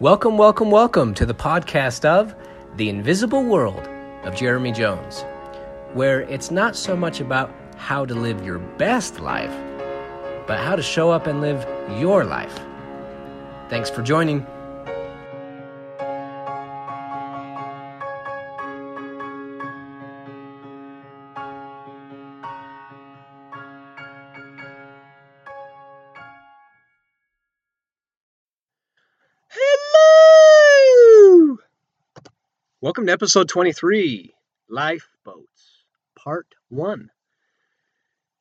Welcome, welcome, welcome to the podcast of The Invisible World of Jeremy Jones, where it's not so much about how to live your best life, but how to show up and live your life. Thanks for joining. Welcome to episode 23 Lifeboats, Part 1.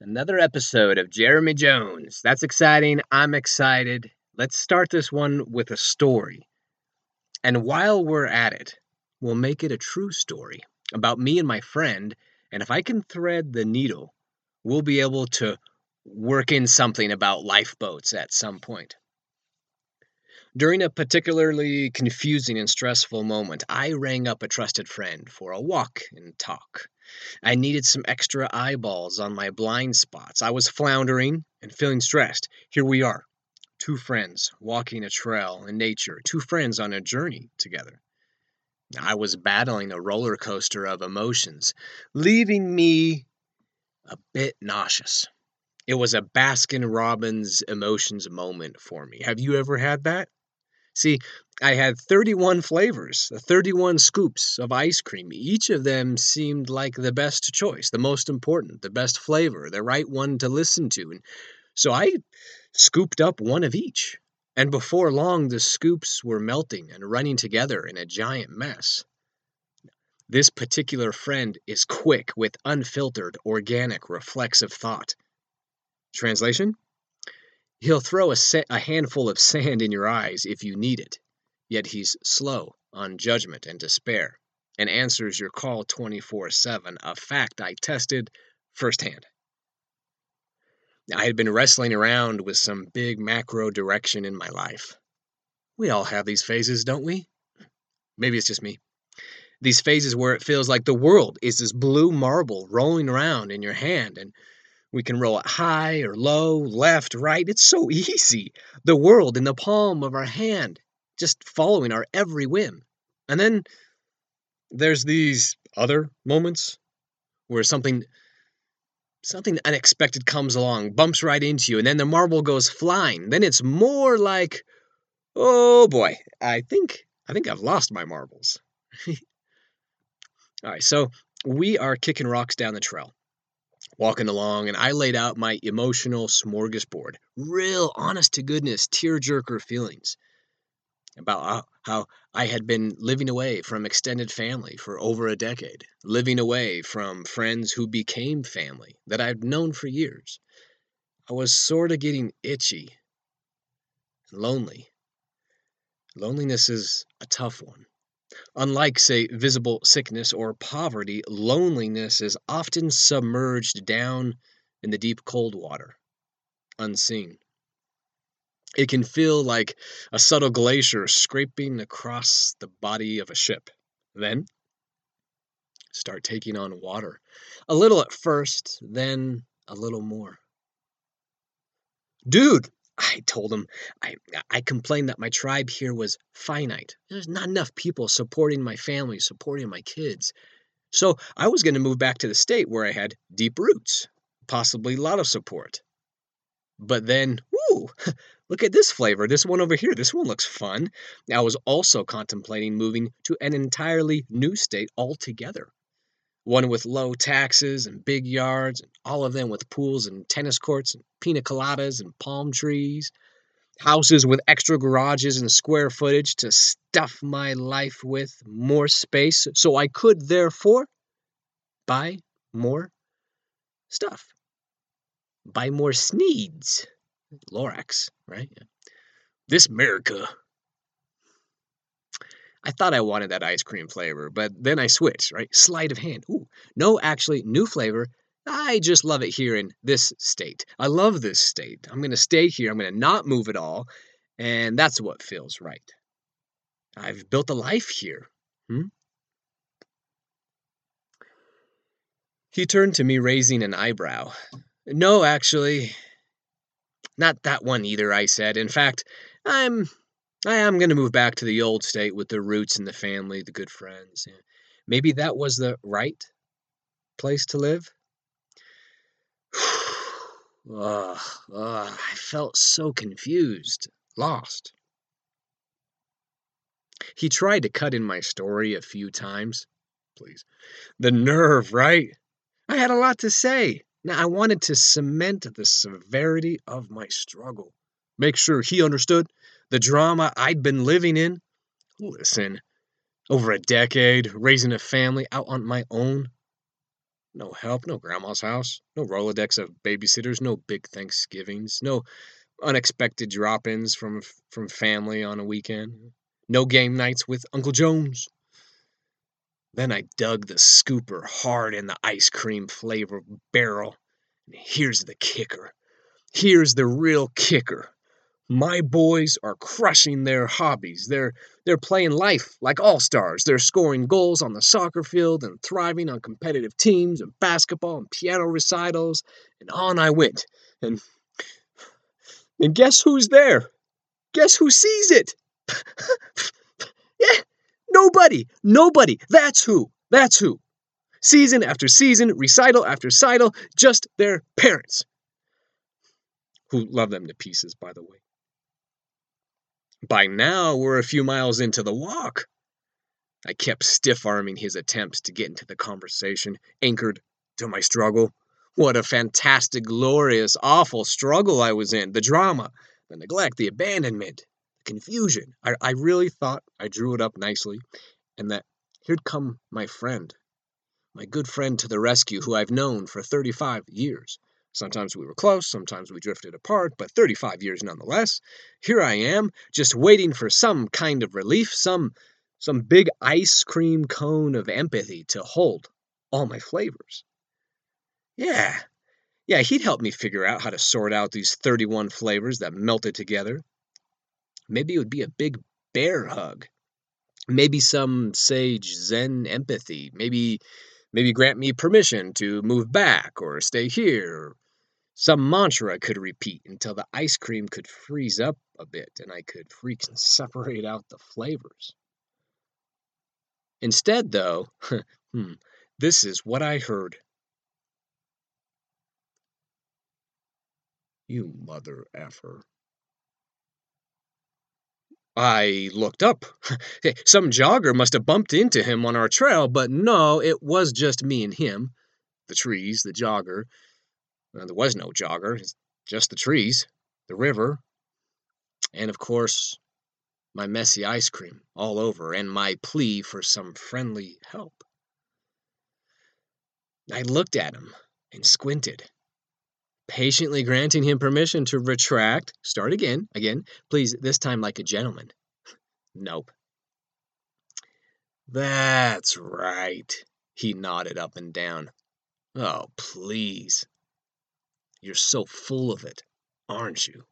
Another episode of Jeremy Jones. That's exciting. I'm excited. Let's start this one with a story. And while we're at it, we'll make it a true story about me and my friend. And if I can thread the needle, we'll be able to work in something about lifeboats at some point. During a particularly confusing and stressful moment, I rang up a trusted friend for a walk and talk. I needed some extra eyeballs on my blind spots. I was floundering and feeling stressed. Here we are, two friends walking a trail in nature, two friends on a journey together. I was battling a roller coaster of emotions, leaving me a bit nauseous. It was a Baskin Robbins emotions moment for me. Have you ever had that? See, I had 31 flavors, uh, 31 scoops of ice cream. Each of them seemed like the best choice, the most important, the best flavor, the right one to listen to. And so I scooped up one of each. And before long, the scoops were melting and running together in a giant mess. This particular friend is quick with unfiltered, organic, reflexive thought. Translation? He'll throw a, sa- a handful of sand in your eyes if you need it, yet he's slow on judgment and despair and answers your call 24 7, a fact I tested firsthand. I had been wrestling around with some big macro direction in my life. We all have these phases, don't we? Maybe it's just me. These phases where it feels like the world is this blue marble rolling around in your hand and we can roll it high or low, left, right. It's so easy. The world in the palm of our hand, just following our every whim. And then there's these other moments where something something unexpected comes along, bumps right into you, and then the marble goes flying. Then it's more like, oh boy, I think I think I've lost my marbles. All right, so we are kicking rocks down the trail walking along, and I laid out my emotional smorgasbord, real honest to goodness tearjerker feelings about how I had been living away from extended family for over a decade, living away from friends who became family that I'd known for years. I was sort of getting itchy and lonely. Loneliness is a tough one. Unlike, say, visible sickness or poverty, loneliness is often submerged down in the deep cold water, unseen. It can feel like a subtle glacier scraping across the body of a ship. Then, start taking on water. A little at first, then a little more. Dude, I told him I I complained that my tribe here was finite. There's not enough people supporting my family, supporting my kids. So I was going to move back to the state where I had deep roots, possibly a lot of support. But then, woo, look at this flavor. This one over here. This one looks fun. I was also contemplating moving to an entirely new state altogether one with low taxes and big yards, and all of them with pools and tennis courts and pina coladas and palm trees, houses with extra garages and square footage to stuff my life with more space so I could therefore buy more stuff. Buy more Thneeds. Lorax, right? This America I thought I wanted that ice cream flavor, but then I switched, right? Sleight of hand. Ooh, no, actually, new flavor. I just love it here in this state. I love this state. I'm going to stay here. I'm going to not move at all. And that's what feels right. I've built a life here. Hmm? He turned to me, raising an eyebrow. No, actually. Not that one either, I said. In fact, I'm I am going to move back to the old state with the roots and the family, the good friends. Maybe that was the right place to live. ugh, I felt so confused, lost. He tried to cut in my story a few times. Please. The nerve, right? I had a lot to say. Now, I wanted to cement the severity of my struggle, make sure he understood the drama I'd been living in. Listen, over a decade, raising a family out on my own. No help, no grandma's house, no Rolodex of babysitters, no big Thanksgivings, no unexpected drop ins from, from family on a weekend, no game nights with Uncle Jones. Then I dug the scooper hard in the ice cream flavor barrel. And here's the kicker. Here's the real kicker. My boys are crushing their hobbies. They're they're playing life like all-stars. They're scoring goals on the soccer field and thriving on competitive teams and basketball and piano recitals. And on I went. And and guess who's there? Guess who sees it? yeah, nobody. Nobody. That's who. That's who. Season after season, recital after recital, just their parents. Who love them to pieces, by the way. By now, we're a few miles into the walk. I kept stiff arming his attempts to get into the conversation, anchored to my struggle. What a fantastic, glorious, awful struggle I was in. The drama, the neglect, the abandonment, the confusion. I, I really thought I drew it up nicely, and that here'd come my friend, my good friend to the rescue, who I've known for 35 years. Sometimes we were close, sometimes we drifted apart, but 35 years nonetheless. Here I am, just waiting for some kind of relief, some some big ice cream cone of empathy to hold all my flavors. Yeah. Yeah, he'd help me figure out how to sort out these 31 flavors that melted together. Maybe it would be a big bear hug. Maybe some sage zen empathy. Maybe maybe grant me permission to move back or stay here some mantra I could repeat until the ice cream could freeze up a bit and I could freaking separate out the flavors. Instead, though, hmm, this is what I heard. You mother effer. I looked up. Some jogger must have bumped into him on our trail, but no, it was just me and him. The trees, the jogger, well, there was no jogger, just the trees, the river, and of course, my messy ice cream all over, and my plea for some friendly help. I looked at him and squinted, patiently granting him permission to retract, start again, again, please, this time like a gentleman. nope. That's right, he nodded up and down. Oh, please, you're so full of it, aren't you?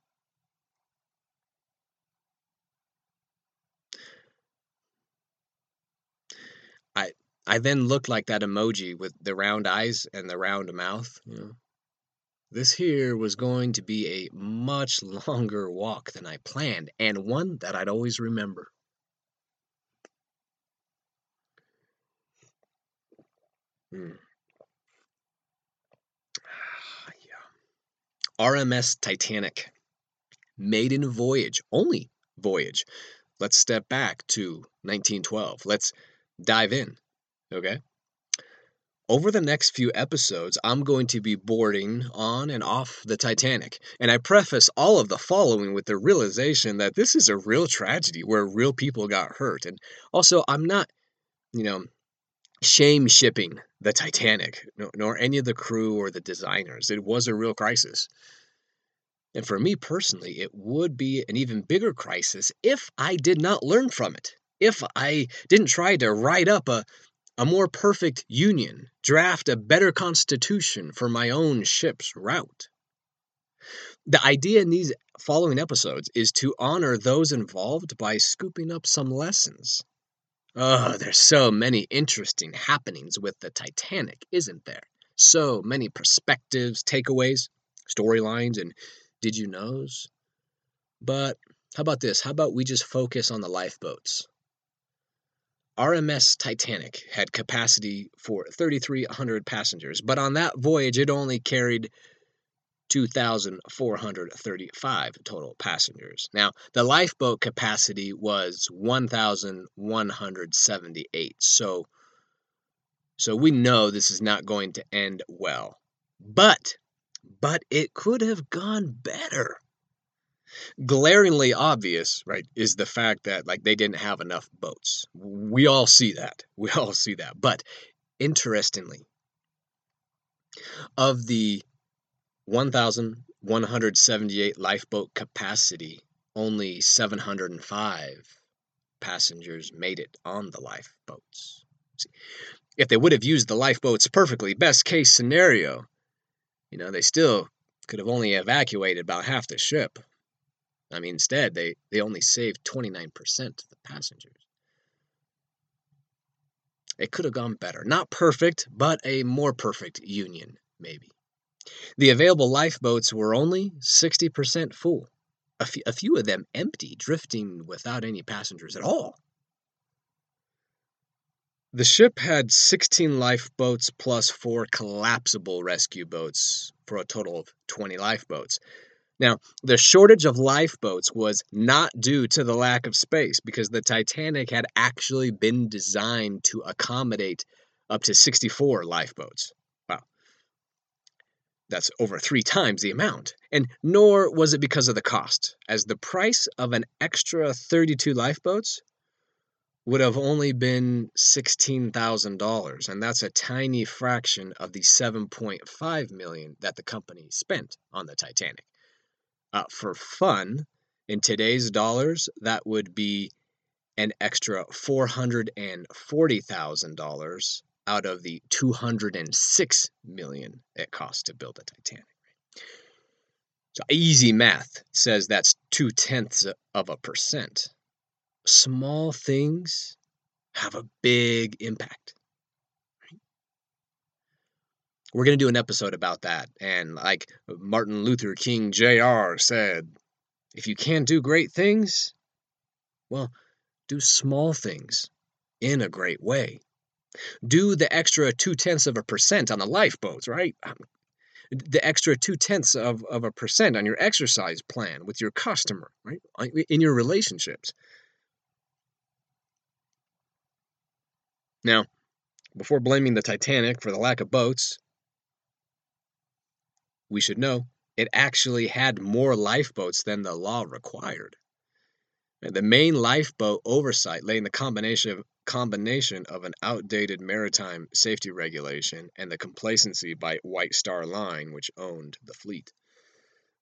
I I then looked like that emoji with the round eyes and the round mouth. You know. This here was going to be a much longer walk than I planned, and one that I'd always remember. Hmm. RMS Titanic. Maiden voyage, only voyage. Let's step back to 1912. Let's dive in, okay? Over the next few episodes, I'm going to be boarding on and off the Titanic, and I preface all of the following with the realization that this is a real tragedy where real people got hurt. And also, I'm not, you know, shame shipping the Titanic, nor any of the crew or the designers. It was a real crisis. And for me personally, it would be an even bigger crisis if I did not learn from it. If I didn't try to write up a, a more perfect union, draft a better constitution for my own ship's route. The idea in these following episodes is to honor those involved by scooping up some lessons Oh, there's so many interesting happenings with the Titanic, isn't there? So many perspectives, takeaways, storylines, and did you knows? But How about this? How about we just focus on the lifeboats? RMS Titanic had capacity for 3,300 passengers, but on that voyage it only carried 2,435 total passengers. Now, the lifeboat capacity was 1,178. So, so we know this is not going to end well. But, but it could have gone better. Glaringly obvious, right, is the fact that like they didn't have enough boats. We all see that. We all see that. But interestingly, of the 1,178 lifeboat capacity, only 705 passengers made it on the lifeboats. See, if they would have used the lifeboats perfectly, best case scenario, you know, they still could have only evacuated about half the ship. I mean, instead, they, they only saved 29% of the passengers. It could have gone better. Not perfect, but a more perfect union, maybe. The available lifeboats were only 60% full, a, f- a few of them empty, drifting without any passengers at all. The ship had 16 lifeboats plus four collapsible rescue boats for a total of 20 lifeboats. Now, the shortage of lifeboats was not due to the lack of space because the Titanic had actually been designed to accommodate up to 64 lifeboats. That's over three times the amount. And nor was it because of the cost, as the price of an extra 32 lifeboats would have only been $16,000 and that's a tiny fraction of the 7.5 million that the company spent on the Titanic. Uh, for fun, in today's dollars, that would be an extra $440,000 out of the 206 million it cost to build the Titanic. So easy math says that's two tenths of a percent. Small things have a big impact. We're going to do an episode about that. And like Martin Luther King Jr. said, if you can't do great things, well, do small things in a great way do the extra two tenths of a percent on the lifeboats, right? Um, the extra two tenths of, of a percent on your exercise plan with your customer, right? In your relationships. Now, before blaming the Titanic for the lack of boats, we should know it actually had more lifeboats than the law required. The main lifeboat oversight lay in the combination of combination of an outdated maritime safety regulation and the complacency by White Star Line, which owned the fleet.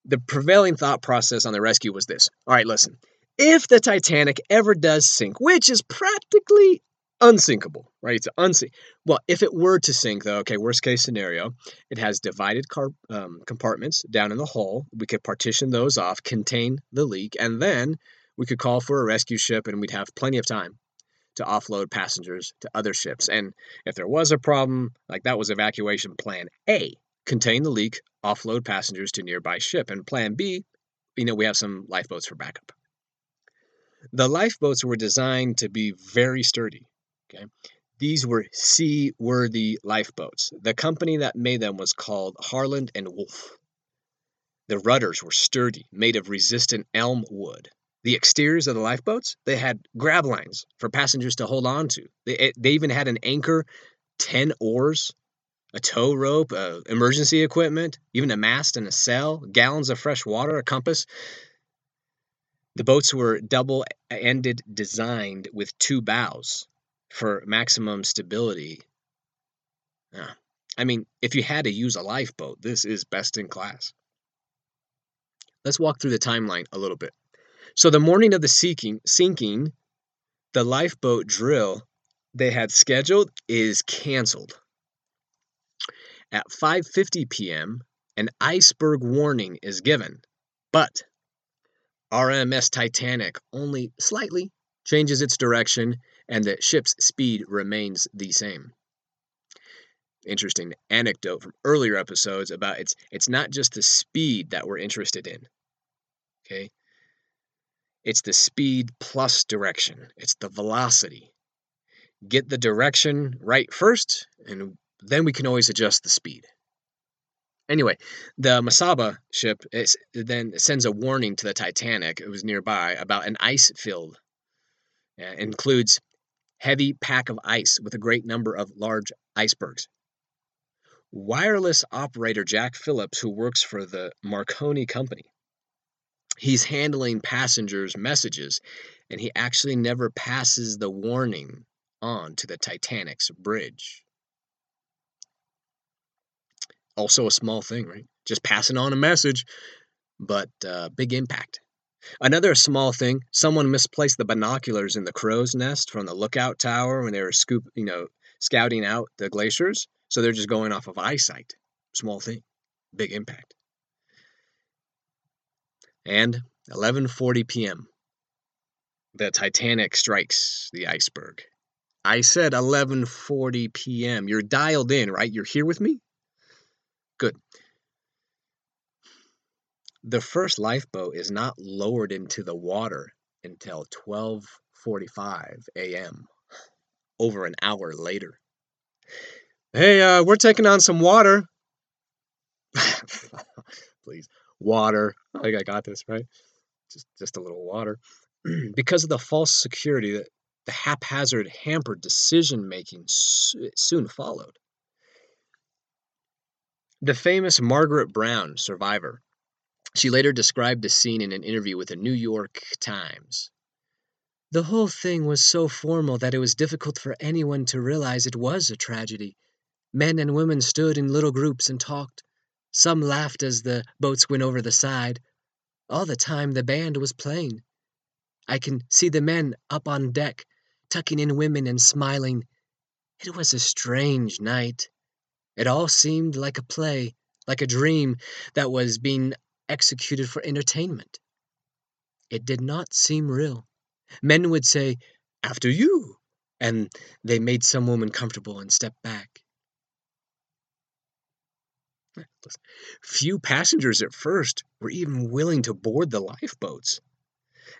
The prevailing thought process on the rescue was this All right, listen, if the Titanic ever does sink, which is practically unsinkable, right? It's unsink. Well, if it were to sink, though, okay, worst case scenario, it has divided car- um, compartments down in the hull. We could partition those off, contain the leak, and then we could call for a rescue ship and we'd have plenty of time to offload passengers to other ships. And if there was a problem, like that was evacuation plan A, contain the leak, offload passengers to nearby ship. And plan B, you know, we have some lifeboats for backup. The lifeboats were designed to be very sturdy. Okay. These were seaworthy lifeboats. The company that made them was called Harland and Wolff. The rudders were sturdy, made of resistant elm wood. The exteriors of the lifeboats, they had grab lines for passengers to hold on to. They, they even had an anchor, 10 oars, a tow rope, uh, emergency equipment, even a mast and a sail, gallons of fresh water, a compass. The boats were double ended designed with two bows for maximum stability. Uh, I mean, if you had to use a lifeboat, this is best in class. Let's walk through the timeline a little bit. So the morning of the sinking, sinking, the lifeboat drill they had scheduled is canceled. At 5:50 p.m., an iceberg warning is given, but RMS Titanic only slightly changes its direction and the ship's speed remains the same. Interesting anecdote from earlier episodes about it's it's not just the speed that we're interested in. Okay? It's the speed plus direction, it's the velocity. Get the direction right first, and then we can always adjust the speed. Anyway, the Mesaba ship then sends a warning to the Titanic, it was nearby, about an ice field. It includes heavy pack of ice with a great number of large icebergs. Wireless operator Jack Phillips, who works for the Marconi Company, he's handling passengers' messages, and he actually never passes the warning on to the Titanic's bridge. Also, a small thing, right? Just passing on a message, but uh, big impact. Another small thing, someone misplaced the binoculars in the crow's nest from the lookout tower when they were scoop, you know, scouting out the glaciers. So they're just going off of eyesight. Small thing, big impact. And 11:40 p.m. The Titanic strikes the iceberg. I said 11:40 p.m. You're dialed in, right? You're here with me? Good. The first lifeboat is not lowered into the water until 12:45 a.m. over an hour later. Hey, uh, we're taking on some water. Please, water. I think I got this right. Just, just a little water. because of the false security that the haphazard, hampered decision making soon followed. The famous Margaret Brown, survivor, she later described the scene in an interview with the New York Times. The whole thing was so formal that it was difficult for anyone to realize it was a tragedy. Men and women stood in little groups and talked. Some laughed as the boats went over the side. All the time the band was playing. I can see the men up on deck, tucking in women and smiling. It was a strange night. It all seemed like a play, like a dream that was being executed for entertainment. It did not seem real. Men would say, After you, and they made some woman comfortable and stepped back. Few passengers at first were even willing to board the lifeboats,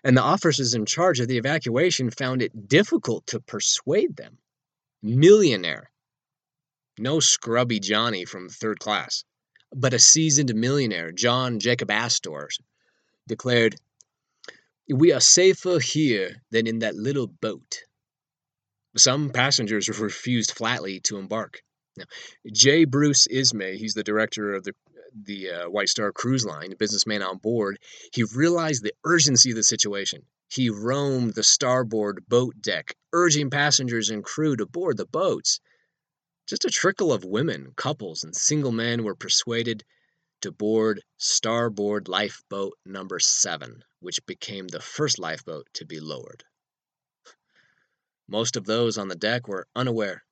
and the officers in charge of the evacuation found it difficult to persuade them. Millionaire. No scrubby Johnny from third class but a seasoned millionaire, John Jacob Astor, declared, We are safer here than in that little boat. Some passengers refused flatly to embark. Now, J. Bruce Ismay, he's the director of the the uh, White Star Cruise Line, a businessman on board, he realized the urgency of the situation. He roamed the starboard boat deck, urging passengers and crew to board the boats. Just a trickle of women, couples, and single men were persuaded to board starboard lifeboat number seven, which became the first lifeboat to be lowered. Most of those on the deck were unaware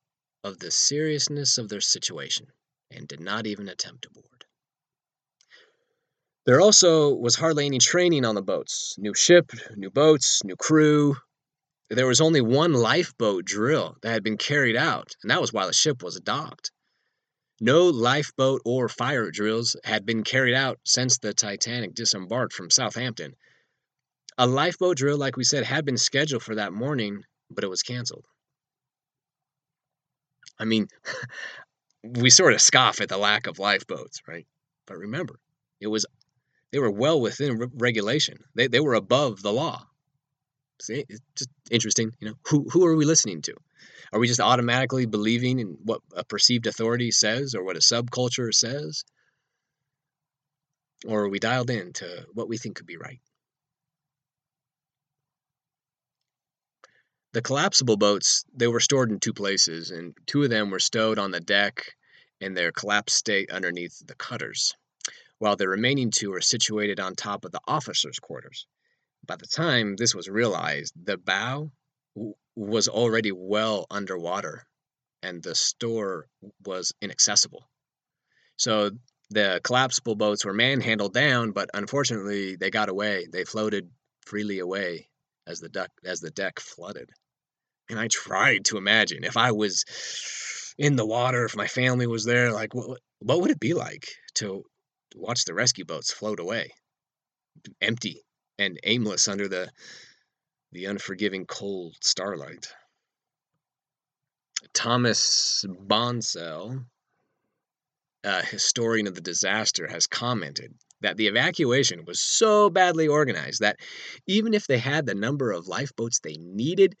of the seriousness of their situation and did not even attempt to board. There also was hardly any training on the boats new ship, new boats, new crew, there was only one lifeboat drill that had been carried out, and that was while the ship was docked. No lifeboat or fire drills had been carried out since the Titanic disembarked from Southampton. A lifeboat drill, like we said, had been scheduled for that morning, but it was canceled. I mean, we sort of scoff at the lack of lifeboats, right? But remember, it was they were well within regulation. They they were above the law. See, it's just interesting. You know, who who are we listening to? Are we just automatically believing in what a perceived authority says or what a subculture says? Or are we dialed in to what we think could be right? The collapsible boats, they were stored in two places, and two of them were stowed on the deck in their collapsed state underneath the cutters, while the remaining two are situated on top of the officers' quarters. By the time this was realized, the bow was already well underwater and the store was inaccessible. So the collapsible boats were manhandled down, but unfortunately they got away. They floated freely away as the deck as the deck flooded. And I tried to imagine if I was in the water, if my family was there, like what what would it be like to watch the rescue boats float away, empty, and aimless under the the unforgiving cold starlight. Thomas Bonsall, a historian of the disaster, has commented that the evacuation was so badly organized that even if they had the number of lifeboats they needed,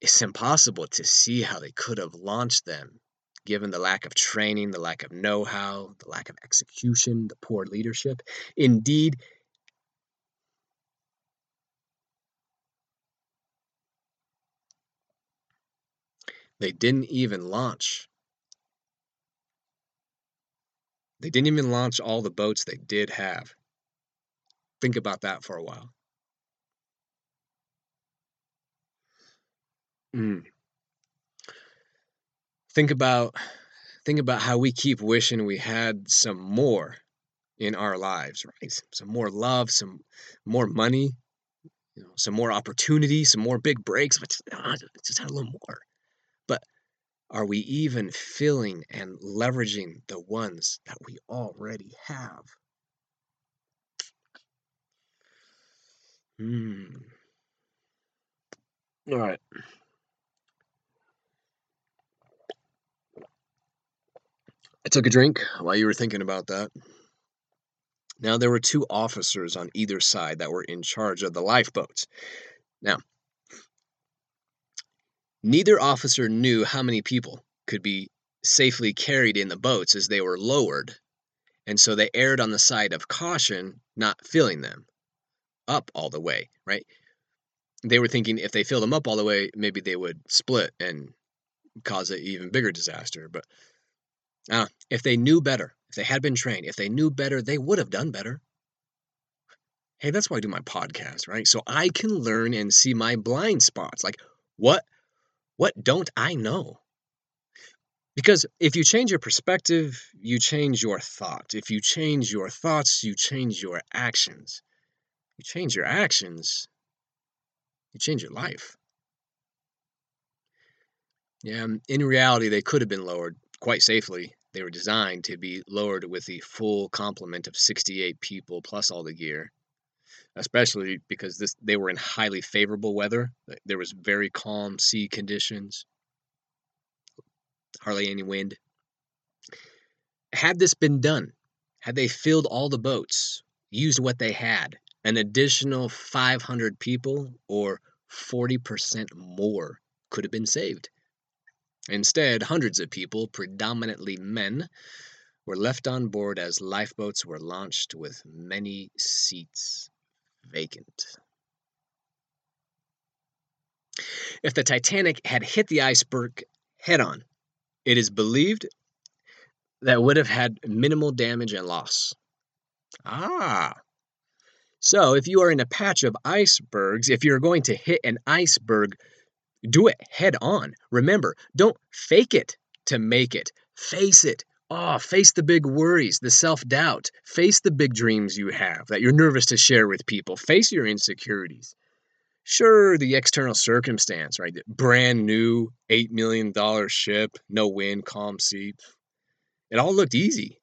it's impossible to see how they could have launched them given the lack of training, the lack of know how, the lack of execution, the poor leadership. Indeed, they didn't even launch. They didn't even launch all the boats they did have. Think about that for a while. Mm. Think about think about how we keep wishing we had some more in our lives, right? Some more love, some more money, you know, some more opportunity, some more big breaks. But uh, just had a little more. But are we even filling and leveraging the ones that we already have? Hmm. All right. I took a drink while you were thinking about that. Now, there were two officers on either side that were in charge of the lifeboats. Now, neither officer knew how many people could be safely carried in the boats as they were lowered, and so they erred on the side of caution, not filling them up all the way, right? They were thinking if they filled them up all the way, maybe they would split and cause an even bigger disaster. But uh, if they knew better, if they had been trained, if they knew better, they would have done better. Hey, that's why I do my podcast, right? So I can learn and see my blind spots. Like, what what don't I know? Because if you change your perspective, you change your thought. If you change your thoughts, you change your actions. You change your actions, you change your life. Yeah, in reality, they could have been lowered quite safely. They were designed to be lowered with the full complement of 68 people plus all the gear, especially because this they were in highly favorable weather. Uh, there was very calm sea conditions, hardly any wind. Had this been done, had they filled all the boats, used what they had, an additional 500 people or 40% more could have been saved. Instead, hundreds of people, predominantly men, were left on board as lifeboats were launched with many seats vacant. If the Titanic had hit the iceberg head on, it is believed that would have had minimal damage and loss. Ah. So, if you are in a patch of icebergs, if you're going to hit an iceberg, do it head on. Remember, don't fake it to make it. Face it. Oh, face the big worries, the self doubt. Face the big dreams you have that you're nervous to share with people. Face your insecurities. Sure, the external circumstance, right? The brand new $8 million ship, no wind, calm sea. It all looked easy,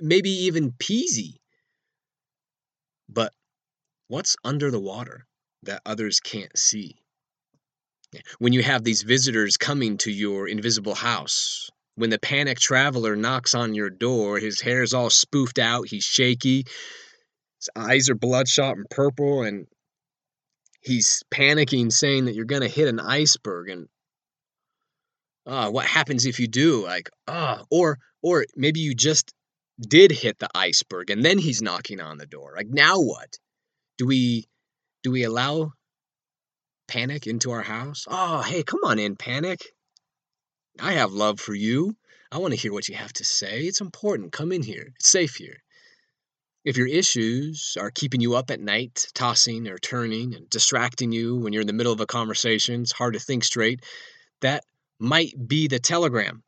maybe even peasy. But what's under the water that others can't see? When you have these visitors coming to your invisible house, when the panic traveler knocks on your door, his hair's all spoofed out, he's shaky, his eyes are bloodshot and purple, and he's panicking, saying that you're going to hit an iceberg. And uh, what happens if you do? Like, uh, or or maybe you just did hit the iceberg, and then he's knocking on the door. Like, now what? Do we do we allow Panic into our house? Oh, hey, come on in, Panic. I have love for you. I want to hear what you have to say. It's important. Come in here. It's safe here. If your issues are keeping you up at night, tossing or turning and distracting you when you're in the middle of a conversation, it's hard to think straight, that might be the telegram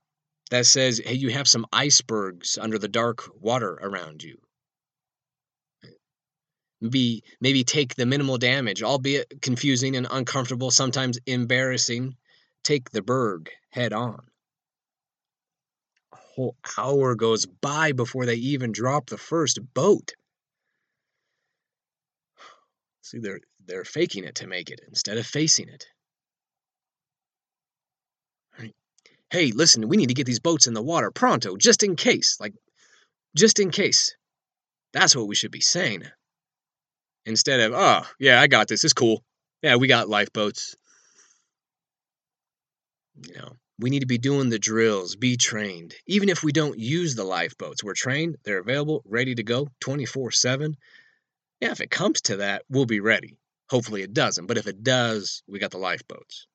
that says, hey, you have some icebergs under the dark water around you be maybe take the minimal damage, albeit confusing and uncomfortable, sometimes embarrassing. Take the berg head on. A whole hour goes by before they even drop the first boat. See, they're they're faking it to make it instead of facing it. Right. Hey, listen, we need to get these boats in the water pronto, just in case. Like, just in case. That's what we should be saying. Instead of, oh, yeah, I got this. It's cool. Yeah, we got lifeboats. You know, we need to be doing the drills, be trained. Even if we don't use the lifeboats, we're trained, they're available, ready to go 24 7. Yeah, if it comes to that, we'll be ready. Hopefully it doesn't, but if it does, we got the lifeboats.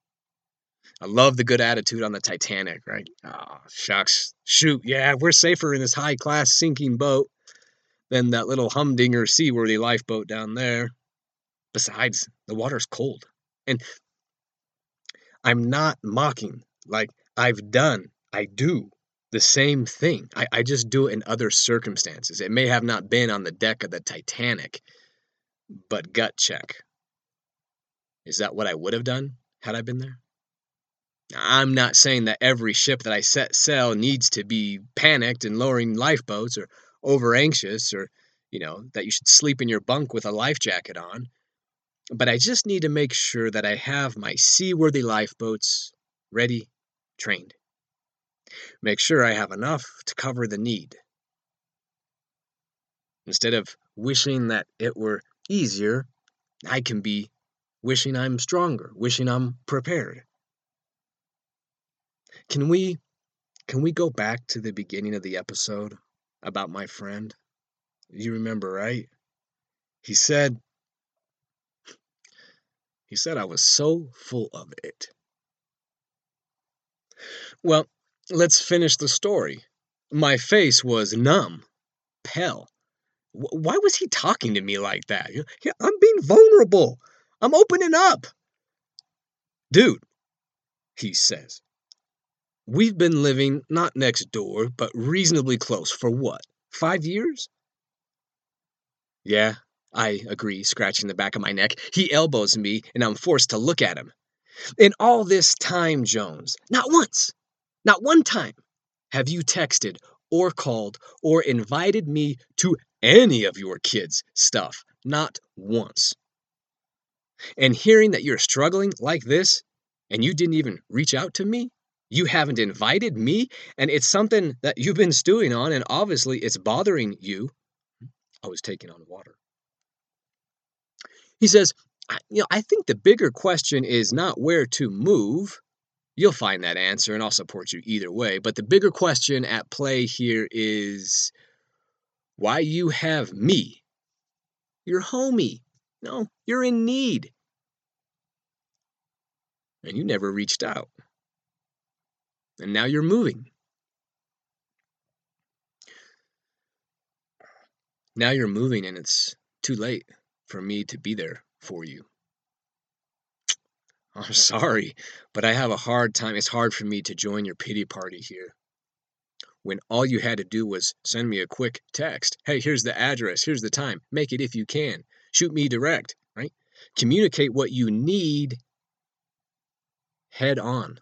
I love the good attitude on the Titanic, right? Oh, shucks. Shoot, yeah, we're safer in this high class sinking boat than that little humdinger seaworthy lifeboat down there. Besides, the water's cold. And I'm not mocking. Like, I've done, I do the same thing. I, I just do it in other circumstances. It may have not been on the deck of the Titanic, but gut check. Is that what I would have done had I been there? I'm not saying that every ship that I set sail needs to be panicked and lowering lifeboats or over anxious or, you know, that you should sleep in your bunk with a life jacket on. But I just need to make sure that I have my seaworthy lifeboats ready, trained. Make sure I have enough to cover the need. Instead of wishing that it were easier, I can be wishing I'm stronger, wishing I'm prepared. Can we can we go back to the beginning of the episode about my friend? You remember, right? He said he said I was so full of it. Well, let's finish the story. My face was numb, pale. Why was he talking to me like that? I'm being vulnerable. I'm opening up. Dude, he says, we've been living not next door, but reasonably close for what? Five years? Yeah, I agree, scratching the back of my neck. He elbows me, and I'm forced to look at him. In all this time, Jones, not once, not one time, have you texted or called or invited me to any of your kids' stuff. Not once. And hearing that you're struggling like this and you didn't even reach out to me, you haven't invited me, and it's something that you've been stewing on, and obviously it's bothering you. I was taking on water. He says, you know, I think the bigger question is not where to move. You'll find that answer, and I'll support you either way. But the bigger question at play here is why you have me. You're homie. No, you're in need. And you never reached out. And now you're moving. Now you're moving, and it's too late for me to be there for you. I'm sorry, but I have a hard time. It's hard for me to join your pity party here. When all you had to do was send me a quick text. Hey, here's the address, here's the time. Make it if you can. Shoot me direct, right? Communicate what you need head on.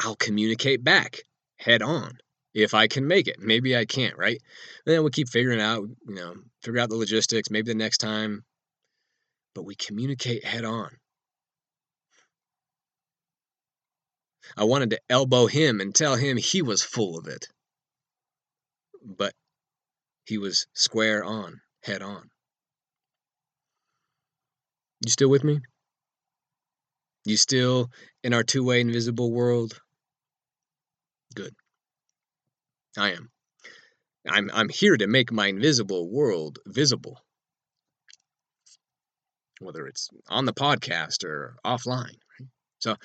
I'll communicate back head on if I can make it. Maybe I can't, right? And then we'll keep figuring out, you know, figure out the logistics, maybe the next time. But we communicate head on. I wanted to elbow him and tell him he was full of it. But he was square on, head on. You still with me? You still in our two way invisible world? Good. I am. I'm, I'm here to make my invisible world visible. Whether it's on the podcast or offline. Right? So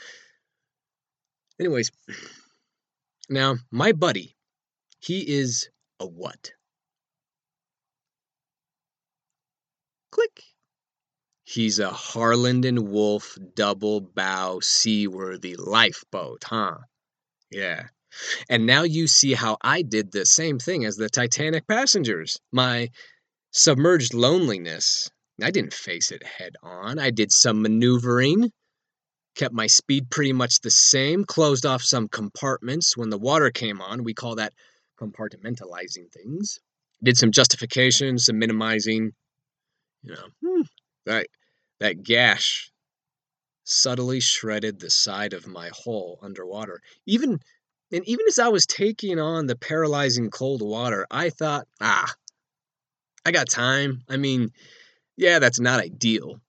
Anyways, now my buddy, he is a what? Click. He's a Harland and Wolff double bow seaworthy lifeboat, huh? Yeah. And now you see how I did the same thing as the Titanic passengers. My submerged loneliness. I didn't face it head on. I did some maneuvering kept my speed pretty much the same, closed off some compartments when the water came on. We call that compartmentalizing things. Did some justification, some minimizing, You know, hmm, that that gash subtly shredded the side of my hull underwater. Even and even as I was taking on the paralyzing cold water, I thought, ah, I got time. I mean, yeah, that's not ideal,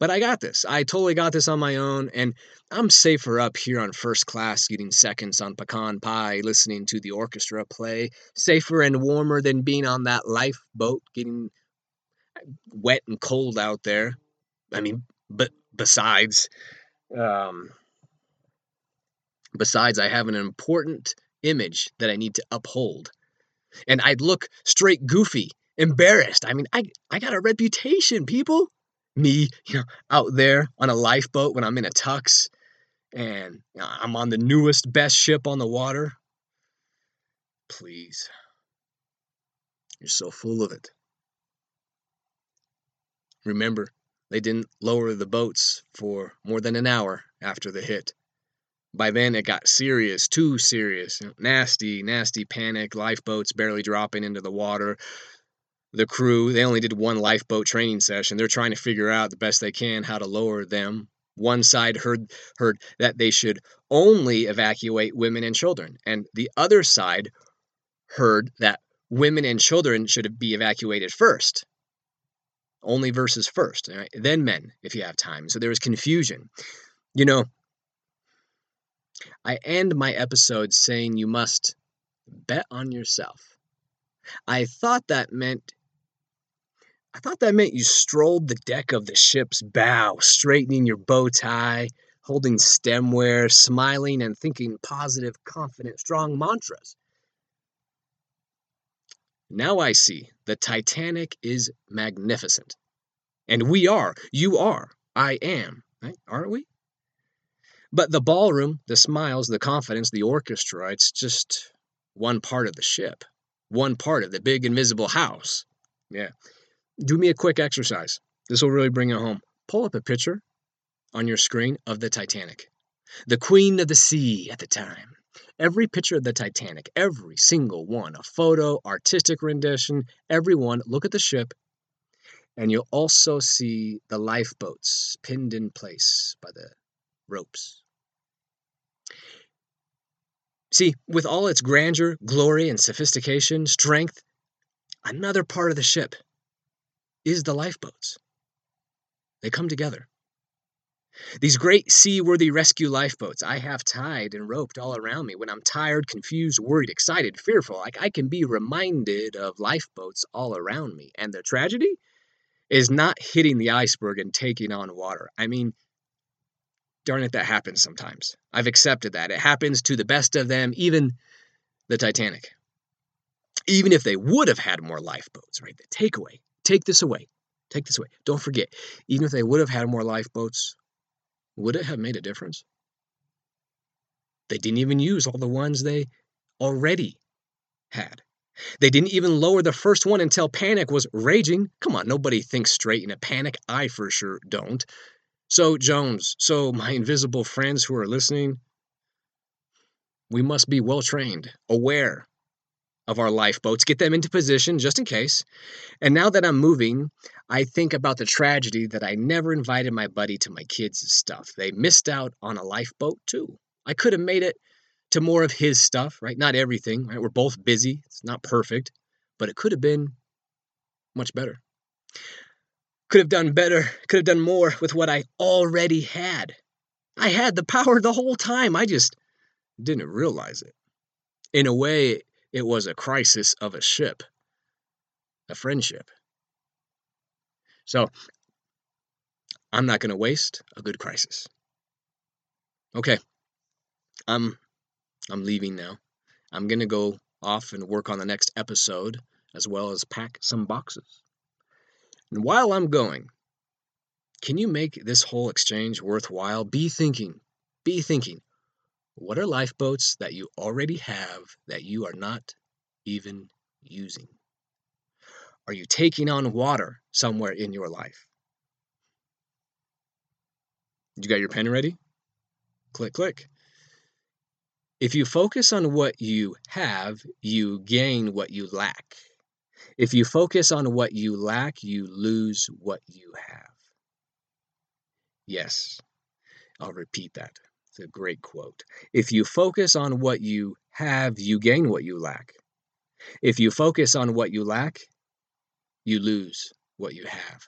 but I got this. I totally got this on my own, and I'm safer up here on first class getting seconds on pecan pie, listening to the orchestra play. Safer and warmer than being on that lifeboat getting wet and cold out there. I mean, but besides, um, besides, I have an important image that I need to uphold. And I'd look straight goofy, embarrassed. I mean, I, I got a reputation, people. Me, you know, out there on a lifeboat when I'm in a tux and you know, I'm on the newest, best ship on the water. Please. You're so full of it. Remember, they didn't lower the boats for more than an hour after the hit. By then, it got serious, too serious. Nasty, nasty panic, lifeboats barely dropping into the water. The crew, they only did one lifeboat training session. They're trying to figure out the best they can how to lower them. One side heard heard that they should only evacuate women and children, and the other side heard that women and children should be evacuated first only verses first, right? then men, if you have time. So there was confusion. You know, I end my episode saying you must bet on yourself. I thought that meant I thought that meant you strolled the deck of the ship's bow, straightening your bow tie, holding stemware, smiling and thinking positive, confident, strong mantras. Now I see the Titanic is magnificent. And we are. You are. I am. Right? Aren't we? But the ballroom, the smiles, the confidence, the orchestra, it's just one part of the ship, one part of the big invisible house. Yeah. Do me a quick exercise. This will really bring it home. Pull up a picture on your screen of the Titanic, the queen of the sea at the time. Every picture of the Titanic, every single one, a photo, artistic rendition, everyone, look at the ship, and you'll also see the lifeboats pinned in place by the ropes. See, with all its grandeur, glory, and sophistication, strength, another part of the ship is the lifeboats. They come together. These great seaworthy rescue lifeboats I have tied and roped all around me when I'm tired, confused, worried, excited, fearful. Like I can be reminded of lifeboats all around me. And the tragedy is not hitting the iceberg and taking on water. I mean, darn it, that happens sometimes. I've accepted that. It happens to the best of them, even the Titanic. Even if they would have had more lifeboats, right? The takeaway take this away. Take this away. Don't forget, even if they would have had more lifeboats, would it have made a difference? They didn't even use all the ones they already had. They didn't even lower the first one until panic was raging. Come on, nobody thinks straight in a panic. I for sure don't. So, Jones, so my invisible friends who are listening, we must be well trained, aware of our lifeboats, get them into position just in case. And now that I'm moving, I think about the tragedy that I never invited my buddy to my kids' stuff. They missed out on a lifeboat too. I could have made it to more of his stuff, right? Not everything, right? We're both busy. It's not perfect, but it could have been much better. Could have done better, could have done more with what I already had. I had the power the whole time. I just didn't realize it. In a way, it was a crisis of a ship, a friendship. So, I'm not going to waste a good crisis. Okay, I'm I'm leaving now. I'm going to go off and work on the next episode as well as pack some boxes. And while I'm going, can you make this whole exchange worthwhile? Be thinking, be thinking, what are lifeboats that you already have that you are not even using? Are you taking on water somewhere in your life? You got your pen ready? Click, click. If you focus on what you have, you gain what you lack. If you focus on what you lack, you lose what you have. Yes, I'll repeat that. It's a great quote. If you focus on what you have, you gain what you lack. If you focus on what you lack, you lose what you have.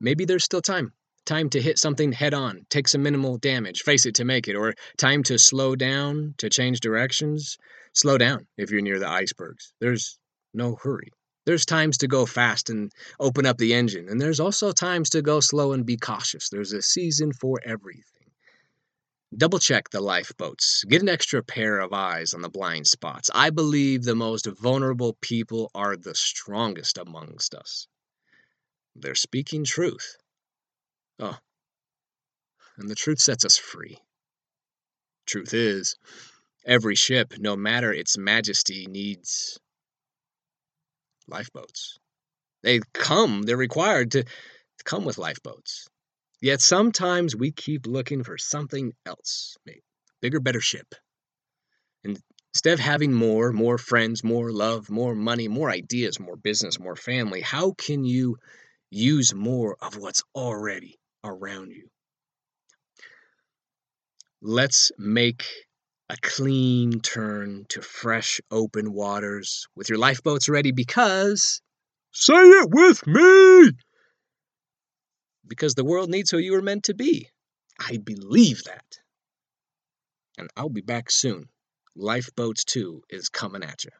Maybe there's still time. Time to hit something head on, take some minimal damage, face it to make it, or time to slow down, to change directions. Slow down if you're near the icebergs. There's no hurry. There's times to go fast and open up the engine, and there's also times to go slow and be cautious. There's a season for everything. Double check the lifeboats. Get an extra pair of eyes on the blind spots. I believe the most vulnerable people are the strongest amongst us. They're speaking truth. Oh, and the truth sets us free. Truth is, every ship, no matter its majesty, needs lifeboats. They come, they're required to come with lifeboats. Yet sometimes we keep looking for something else, a bigger, better ship. And instead of having more, more friends, more love, more money, more ideas, more business, more family, how can you use more of what's already around you. Let's make a clean turn to fresh, open waters with your lifeboats ready because. Say it with me! Because the world needs who you were meant to be. I believe that. And I'll be back soon. Lifeboats 2 is coming at you.